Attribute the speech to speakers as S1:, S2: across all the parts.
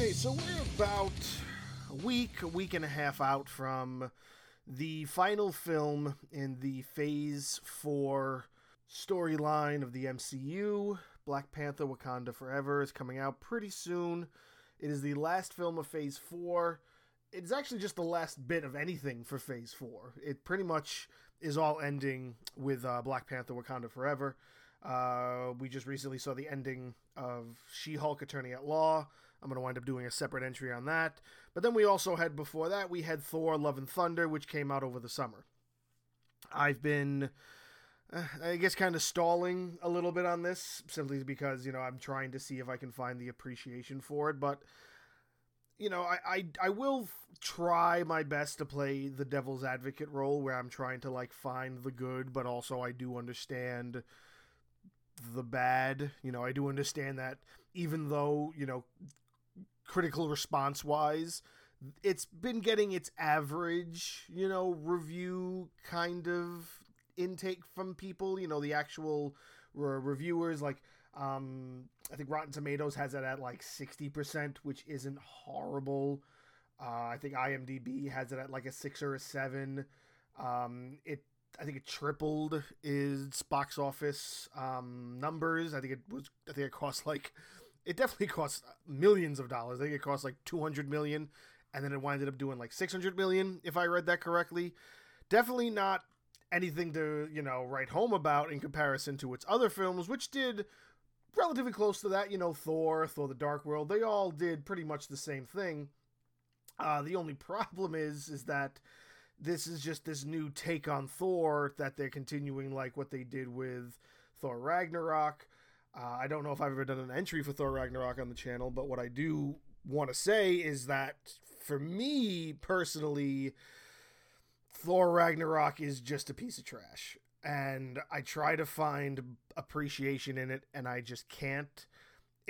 S1: Okay, so we're about a week, a week and a half out from the final film in the Phase 4 storyline of the MCU. Black Panther Wakanda Forever is coming out pretty soon. It is the last film of Phase 4. It's actually just the last bit of anything for Phase 4. It pretty much is all ending with uh, Black Panther Wakanda Forever. Uh, we just recently saw the ending of She Hulk Attorney at Law. I'm going to wind up doing a separate entry on that. But then we also had, before that, we had Thor Love and Thunder, which came out over the summer. I've been, uh, I guess, kind of stalling a little bit on this simply because, you know, I'm trying to see if I can find the appreciation for it. But you know, I, I I will try my best to play the devil's advocate role where I'm trying to like find the good, but also I do understand the bad. You know, I do understand that even though, you know, critical response wise, it's been getting its average, you know, review kind of intake from people, you know, the actual re- reviewers like um I think Rotten Tomatoes has it at like 60%, which isn't horrible. Uh, I think IMDb has it at like a 6 or a 7. Um it I think it tripled its box office um, numbers. I think it was. I think it cost like. It definitely cost millions of dollars. I think it cost like two hundred million, and then it winded up doing like six hundred million, if I read that correctly. Definitely not anything to you know write home about in comparison to its other films, which did relatively close to that. You know, Thor, Thor: The Dark World. They all did pretty much the same thing. Uh, the only problem is, is that this is just this new take on Thor that they're continuing like what they did with Thor Ragnarok. Uh, I don't know if I've ever done an entry for Thor Ragnarok on the channel, but what I do want to say is that for me personally, Thor Ragnarok is just a piece of trash. And I try to find appreciation in it, and I just can't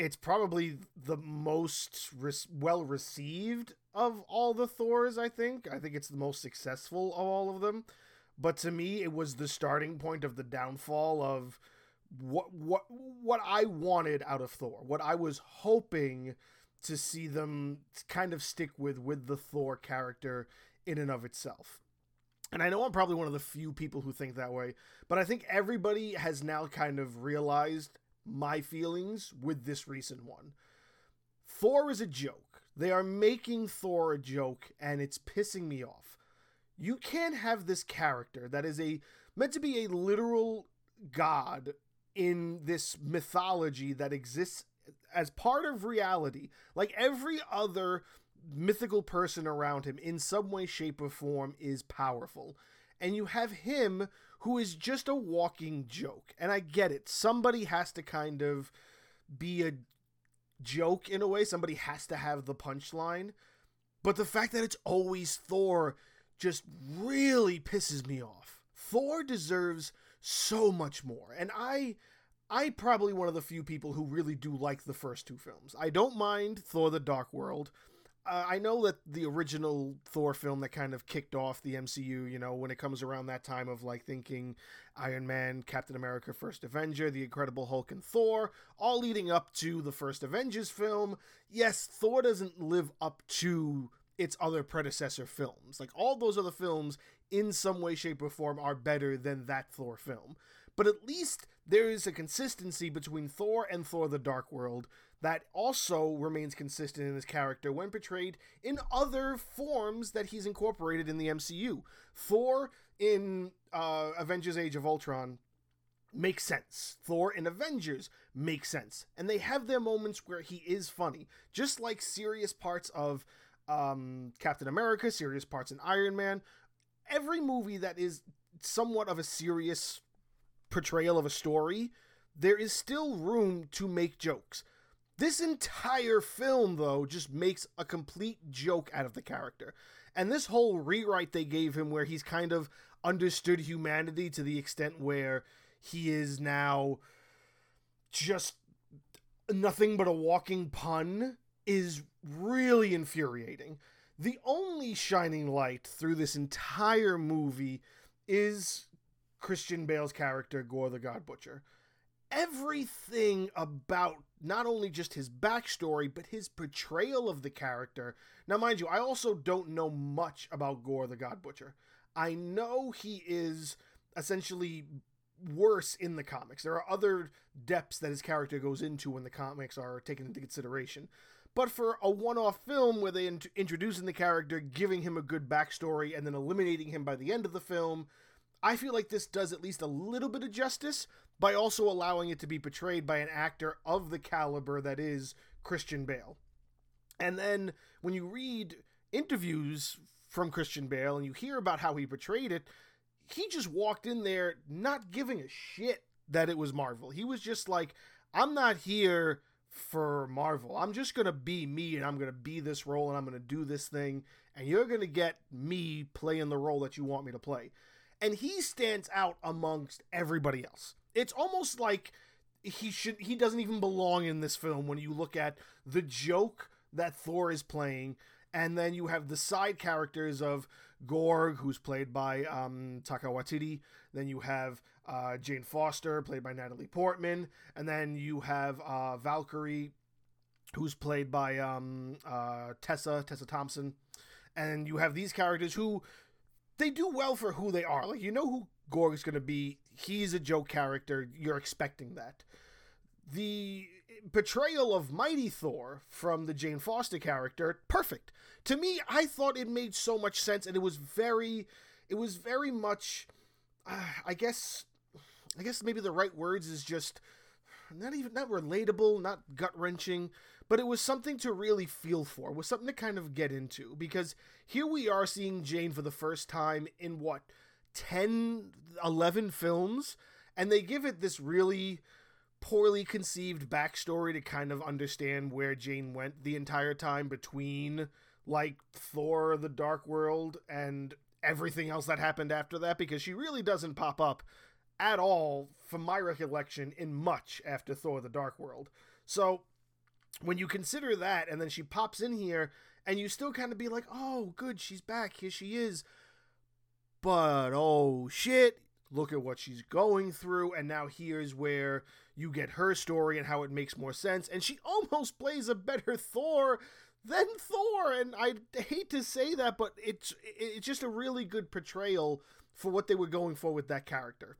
S1: it's probably the most res- well received of all the Thors, I think. I think it's the most successful of all of them. But to me, it was the starting point of the downfall of what what what I wanted out of Thor. What I was hoping to see them kind of stick with with the Thor character in and of itself. And I know I'm probably one of the few people who think that way, but I think everybody has now kind of realized my feelings with this recent one. Thor is a joke. They are making Thor a joke, and it's pissing me off. You can't have this character that is a meant to be a literal god in this mythology that exists as part of reality, like every other mythical person around him in some way, shape, or form is powerful and you have him who is just a walking joke. And I get it. Somebody has to kind of be a joke in a way, somebody has to have the punchline. But the fact that it's always Thor just really pisses me off. Thor deserves so much more. And I I probably one of the few people who really do like the first two films. I don't mind Thor the Dark World uh, I know that the original Thor film that kind of kicked off the MCU, you know, when it comes around that time of like thinking Iron Man, Captain America, First Avenger, The Incredible Hulk, and Thor, all leading up to the first Avengers film. Yes, Thor doesn't live up to its other predecessor films. Like all those other films, in some way, shape, or form, are better than that Thor film. But at least there is a consistency between Thor and Thor the Dark World that also remains consistent in his character when portrayed in other forms that he's incorporated in the MCU. Thor in uh, Avengers Age of Ultron makes sense. Thor in Avengers makes sense. And they have their moments where he is funny, just like serious parts of um, Captain America, serious parts in Iron Man. Every movie that is somewhat of a serious portrayal of a story, there is still room to make jokes. This entire film, though, just makes a complete joke out of the character. And this whole rewrite they gave him, where he's kind of understood humanity to the extent where he is now just nothing but a walking pun is really infuriating. The only shining light through this entire movie is Christian Bale's character, Gorr the God Butcher. everything about not only just his backstory, but his portrayal of the character. Now, mind you, I also don't know much about Gorr the God Butcher. I know he is essentially worse in the comics. There are other depths that his character goes into when the comics are taken into consideration. But for a one off film where they int- introducing the character, giving him a good backstory, and then eliminating him by the end of the film, I feel like this does at least a little bit of justice by also allowing it to be portrayed by an actor of the caliber that is Christian Bale. And then when you read interviews from Christian Bale and you hear about how he portrayed it, he just walked in there not giving a shit that it was Marvel. He was just like, I'm not here for Marvel. I'm just going to be me and I'm going to be this role and I'm going to do this thing and you're going to get me playing the role that you want me to play. And he stands out amongst everybody else. It's almost like he should he doesn't even belong in this film when you look at the joke that Thor is playing and then you have the side characters of Gorg, who's played by um, Taika Waititi. Then you have uh, Jane Foster, played by Natalie Portman, and then you have uh, Valkyrie, who's played by um, uh, Tessa Tessa Thompson, and you have these characters who they do well for who they are. Like you know who Gorg is going to be. He's a joke character. You're expecting that. The portrayal of Mighty Thor from the Jane Foster character, perfect. To me, I thought it made so much sense, and it was very, it was very much, uh, I guess, I guess maybe the right words is just not even not relatable, not gut wrenching, but it was something to really feel for. Was something to kind of get into because here we are seeing Jane for the first time in what 10 11 films and they give it this really poorly conceived backstory to kind of understand where Jane went the entire time between like Thor the Dark World and everything else that happened after that because she really doesn't pop up at all from my recollection in much after Thor the Dark World. So when you consider that and then she pops in here and you still kind of be like, "Oh, good, she's back. Here she is." But oh shit, look at what she's going through and now here's where you get her story and how it makes more sense. And she almost plays a better thor than thor and i hate to say that but it's it's just a really good portrayal for what they were going for with that character.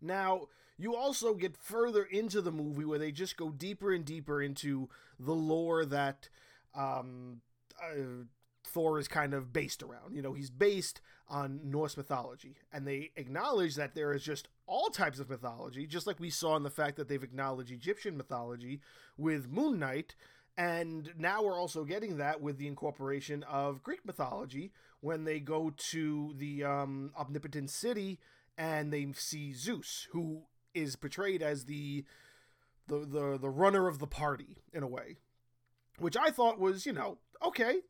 S1: Now you also get further into the movie where they just go deeper and deeper into the lore that um, uh, Thor is kind of based around. You know, he's based on Norse mythology, and they acknowledge that there is just all types of mythology, just like we saw in the fact that they've acknowledged Egyptian mythology with Moon Knight. And now we're also getting that with the incorporation of Greek mythology when they go to the um, omnipotent city and they see Zeus, who is portrayed as the the the the runner of the party in a way, which I thought was you know okay,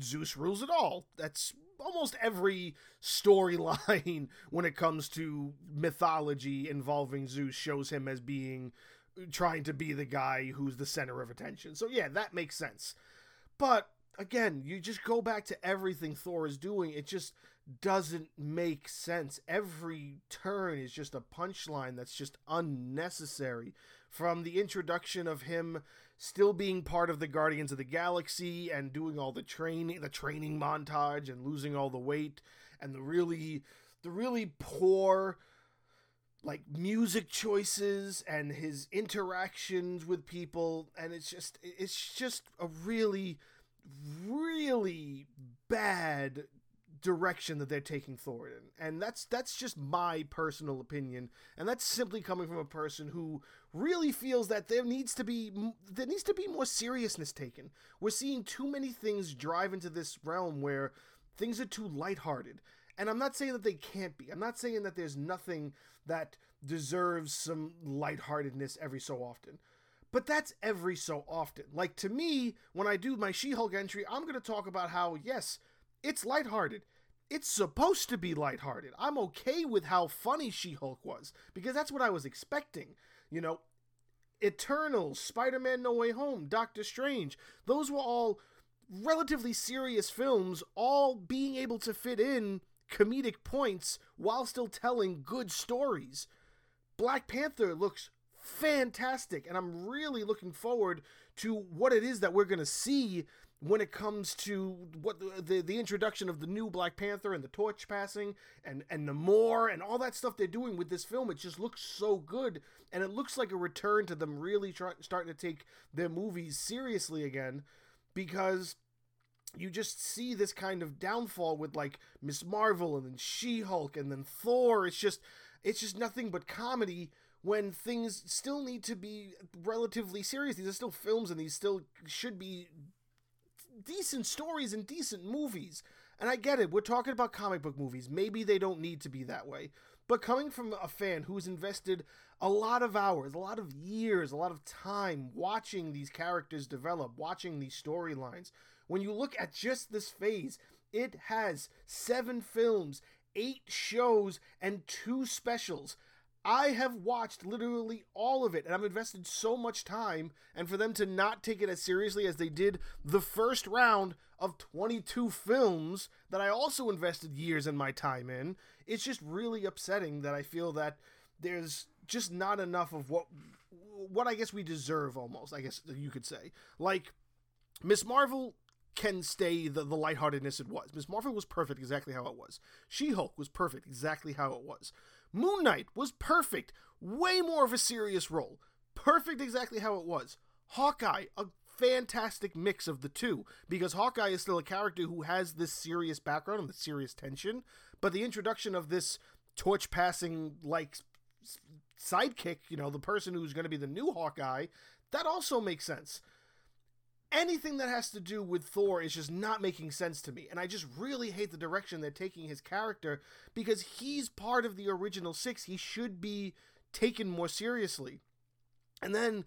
S1: Zeus rules it all. That's almost every storyline when it comes to mythology involving Zeus shows him as being trying to be the guy who's the center of attention. So yeah, that makes sense. But again, you just go back to everything Thor is doing, it just doesn't make sense. Every turn is just a punchline that's just unnecessary. From the introduction of him still being part of the Guardians of the Galaxy and doing all the training, the training montage and losing all the weight and the really the really poor like music choices and his interactions with people. And it's just it's just a really really bad direction that they're taking Thor in. And that's that's just my personal opinion. And that's simply coming from a person who really feels that there needs to be there needs to be more seriousness taken. We're seeing too many things drive into this realm where things are too lighthearted. And I'm not saying that they can't be. I'm not saying that there's nothing that deserves some lightheartedness every so often. But that's every so often. Like to me, when I do my She-Hulk entry, I'm going to talk about how yes, it's lighthearted. It's supposed to be lighthearted. I'm okay with how funny She Hulk was because that's what I was expecting. You know, Eternals, Spider Man No Way Home, Doctor Strange, those were all relatively serious films, all being able to fit in comedic points while still telling good stories. Black Panther looks fantastic. And I'm really looking forward to what it is that we're going to see when it comes to what the, the, introduction of the new Black Panther and the torch passing and and Namor and all that stuff they're doing with this film, it just looks so good, and it looks like a return to them really try, starting to take their movies seriously again, because you just see this kind of downfall with like Miss Marvel and then She Hulk and then Thor. It's just it's just nothing but comedy when things still need to be relatively serious. These are still films and these still should be decent stories and decent movies. And I get it, we're talking about comic book movies. Maybe they don't need to be that way. But coming from a fan who's invested a lot of hours, a lot of years, a lot of time watching these characters develop, watching these storylines, when you look at just this phase, it has seven films, eight shows, and two specials. I have watched literally all of it and I've invested so much time. And for them to not take it as seriously as they did the first round of 22 films that I also invested years in my time in, it's just really upsetting that I feel that there's just not enough of what what I guess we deserve almost, I guess you could say. Like Miss Marvel can stay the, the lightheartedness it was. Miss Marvel was perfect exactly how it was. She Hulk was perfect exactly how it was. Moon Knight was perfect, way more of a serious role. Perfect exactly how it was. Hawkeye, a fantastic mix of the two, because Hawkeye is still a character who has this serious background and the serious tension, but the introduction of this torch passing like sidekick, you know, the person who's going to be the new Hawkeye, that also makes sense anything that has to do with Thor is just not making sense to me. And I just really hate the direction they're taking his character because he's part of the original six. He should be taken more seriously. And then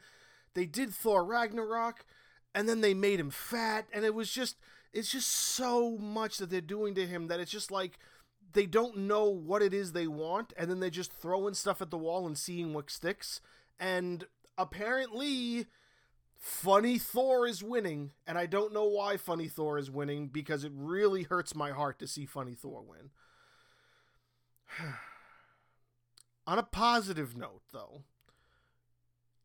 S1: they did Thor Ragnarok, and then they made him fat, and it was just it's just so much that they're doing to him that it's just like they don't know what it is they want, and then they're just throwing stuff at the wall and seeing what sticks. And apparently Funny Thor is winning, and I don't know why Funny Thor is winning because it really hurts my heart to see Funny Thor win. On a positive note, though,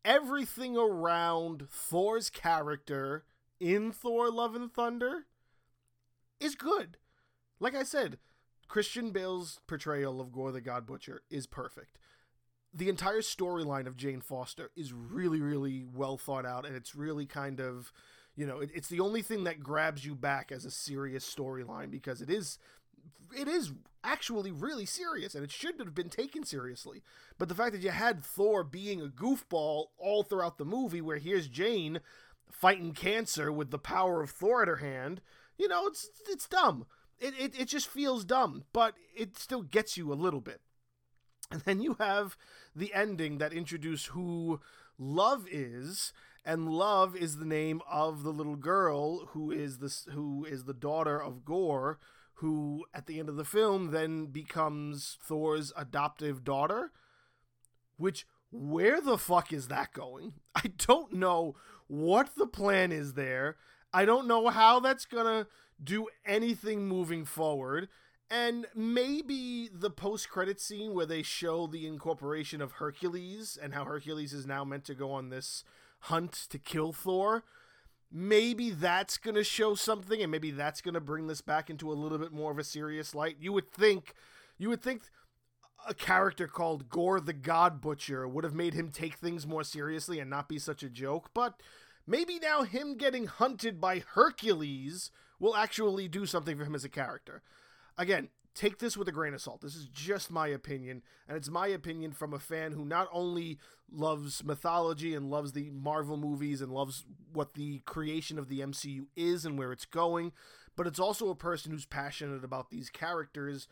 S1: everything around Thor's character in Thor Love and Thunder is good. Like I said, Christian Bale's portrayal of Gorr the God Butcher is perfect the entire storyline of Jane Foster is really, really well thought out, and it's really kind of, you know, it, it's the only thing that grabs you back as a serious storyline because it is, it is actually really serious, and it should have been taken seriously. But the fact that you had Thor being a goofball all throughout the movie, where here's Jane fighting cancer with the power of Thor at her hand, you know, it's it's dumb. It, it, it just feels dumb, but it still gets you a little bit. And then you have the ending that introduce who Love is, and Love is the name of the little girl who is this who is the daughter of Gorr, who at the end of the film then becomes Thor's adoptive daughter. Which where the fuck is that going? I don't know what the plan is there. I don't know how that's gonna do anything moving forward. And maybe the post credit scene where they show the incorporation of Hercules and how Hercules is now meant to go on this hunt to kill Thor. Maybe that's going to show something and maybe that's going to bring this back into a little bit more of a serious light. You would think you would think a character called Gorr the God Butcher would have made him take things more seriously and not be such a joke, but maybe now him getting hunted by Hercules will actually do something for him as a character again, take this with a grain of salt. This is just my opinion, and it's my opinion from a fan who not only loves mythology and loves the Marvel movies and loves what the creation of the MCU is and where it's going, but it's also a person who's passionate about these characters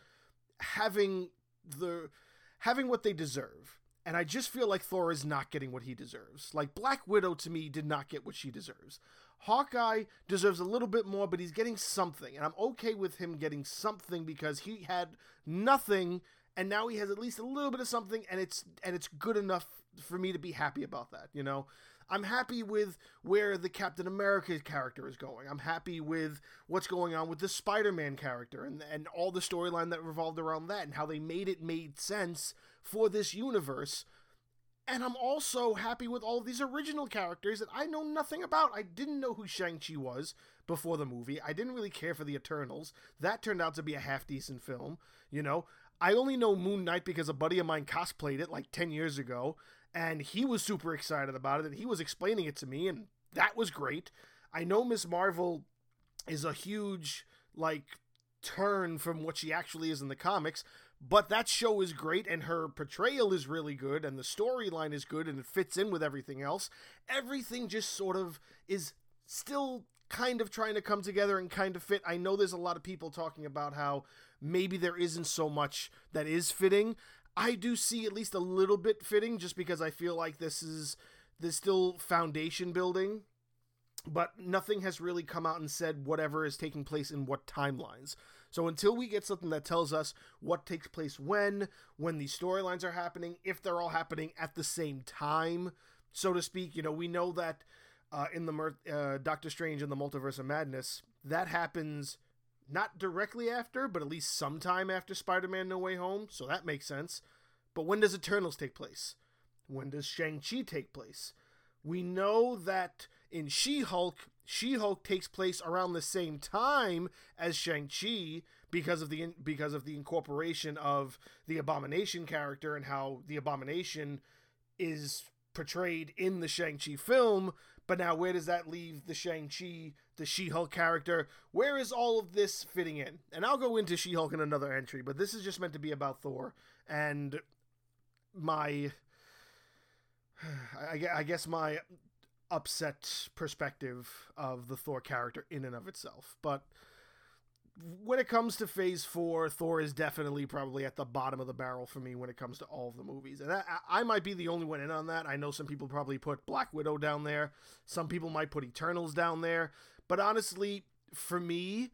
S1: having the having what they deserve. And I just feel like Thor is not getting what he deserves. Like Black Widow to me did not get what she deserves. Hawkeye deserves a little bit more, but he's getting something. And I'm okay with him getting something because he had nothing and now he has at least a little bit of something and it's and it's good enough for me to be happy about that, you know. I'm happy with where the Captain America character is going. I'm happy with what's going on with the Spider-Man character and and all the storyline that revolved around that and how they made it made sense for this universe And I'm also happy with all these original characters that I know nothing about. I didn't know who Shang-Chi was before the movie. I didn't really care for the Eternals. That turned out to be a half decent film. You know, I only know Moon Knight because a buddy of mine cosplayed it like 10 years ago, and he was super excited about it, and he was explaining it to me, and that was great. I know Miss Marvel is a huge, like, turn from what she actually is in the comics, but that show is great, and her portrayal is really good, and the storyline is good, and it fits in with everything else. Everything just sort of is still kind of trying to come together and kind of fit. I know there's a lot of people talking about how maybe there isn't so much that is fitting. I do see at least a little bit fitting just because I feel like this is there's still foundation building, but nothing has really come out and said whatever is taking place in what timelines. So until we get something that tells us what takes place when, when these storylines are happening, if they're all happening at the same time, so to speak, you know, we know that uh, in the uh, Doctor Strange and the Multiverse of Madness, that happens not directly after, but at least sometime after Spider-Man No Way Home, so that makes sense. But when does Eternals take place? When does Shang-Chi take place? We know that in She-Hulk, She-Hulk takes place around the same time as Shang-Chi because of the because of the incorporation of the Abomination character and how the Abomination is portrayed in the Shang-Chi film, but now where does that leave the Shang-Chi, the She-Hulk character? Where is all of this fitting in? And I'll go into She-Hulk in another entry, but this is just meant to be about Thor and my I guess my upset perspective of the Thor character in and of itself. But when it comes to phase four, Thor is definitely probably at the bottom of the barrel for me when it comes to all of the movies. And that, I might be the only one in on that. I know some people probably put Black Widow down there, some people might put Eternals down there. But honestly, for me,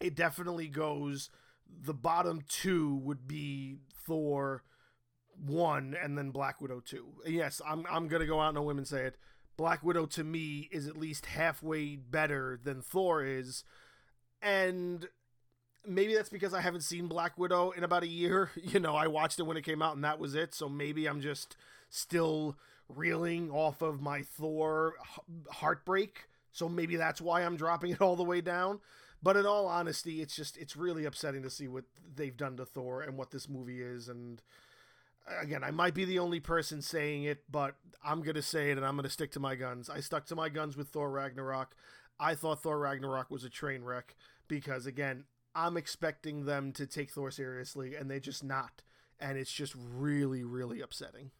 S1: it definitely goes the bottom two would be Thor 1 and then Black Widow 2. Yes, I'm, I'm to go out on a limb and say it. Black Widow to me is at least halfway better than Thor is and maybe that's because I haven't seen Black Widow in about a year. You know, I watched it when it came out and that was it. So maybe I'm just still reeling off of my Thor heartbreak. So maybe that's why I'm dropping it all the way down. But in all honesty, it's just it's really upsetting to see what they've done to Thor and what this movie is and again, I might be the only person saying it, but I'm going to say it and I'm going to stick to my guns. I stuck to my guns with Thor Ragnarok. I thought Thor Ragnarok was a train wreck because again, I'm expecting them to take Thor seriously and they just not. And it's just really, really upsetting.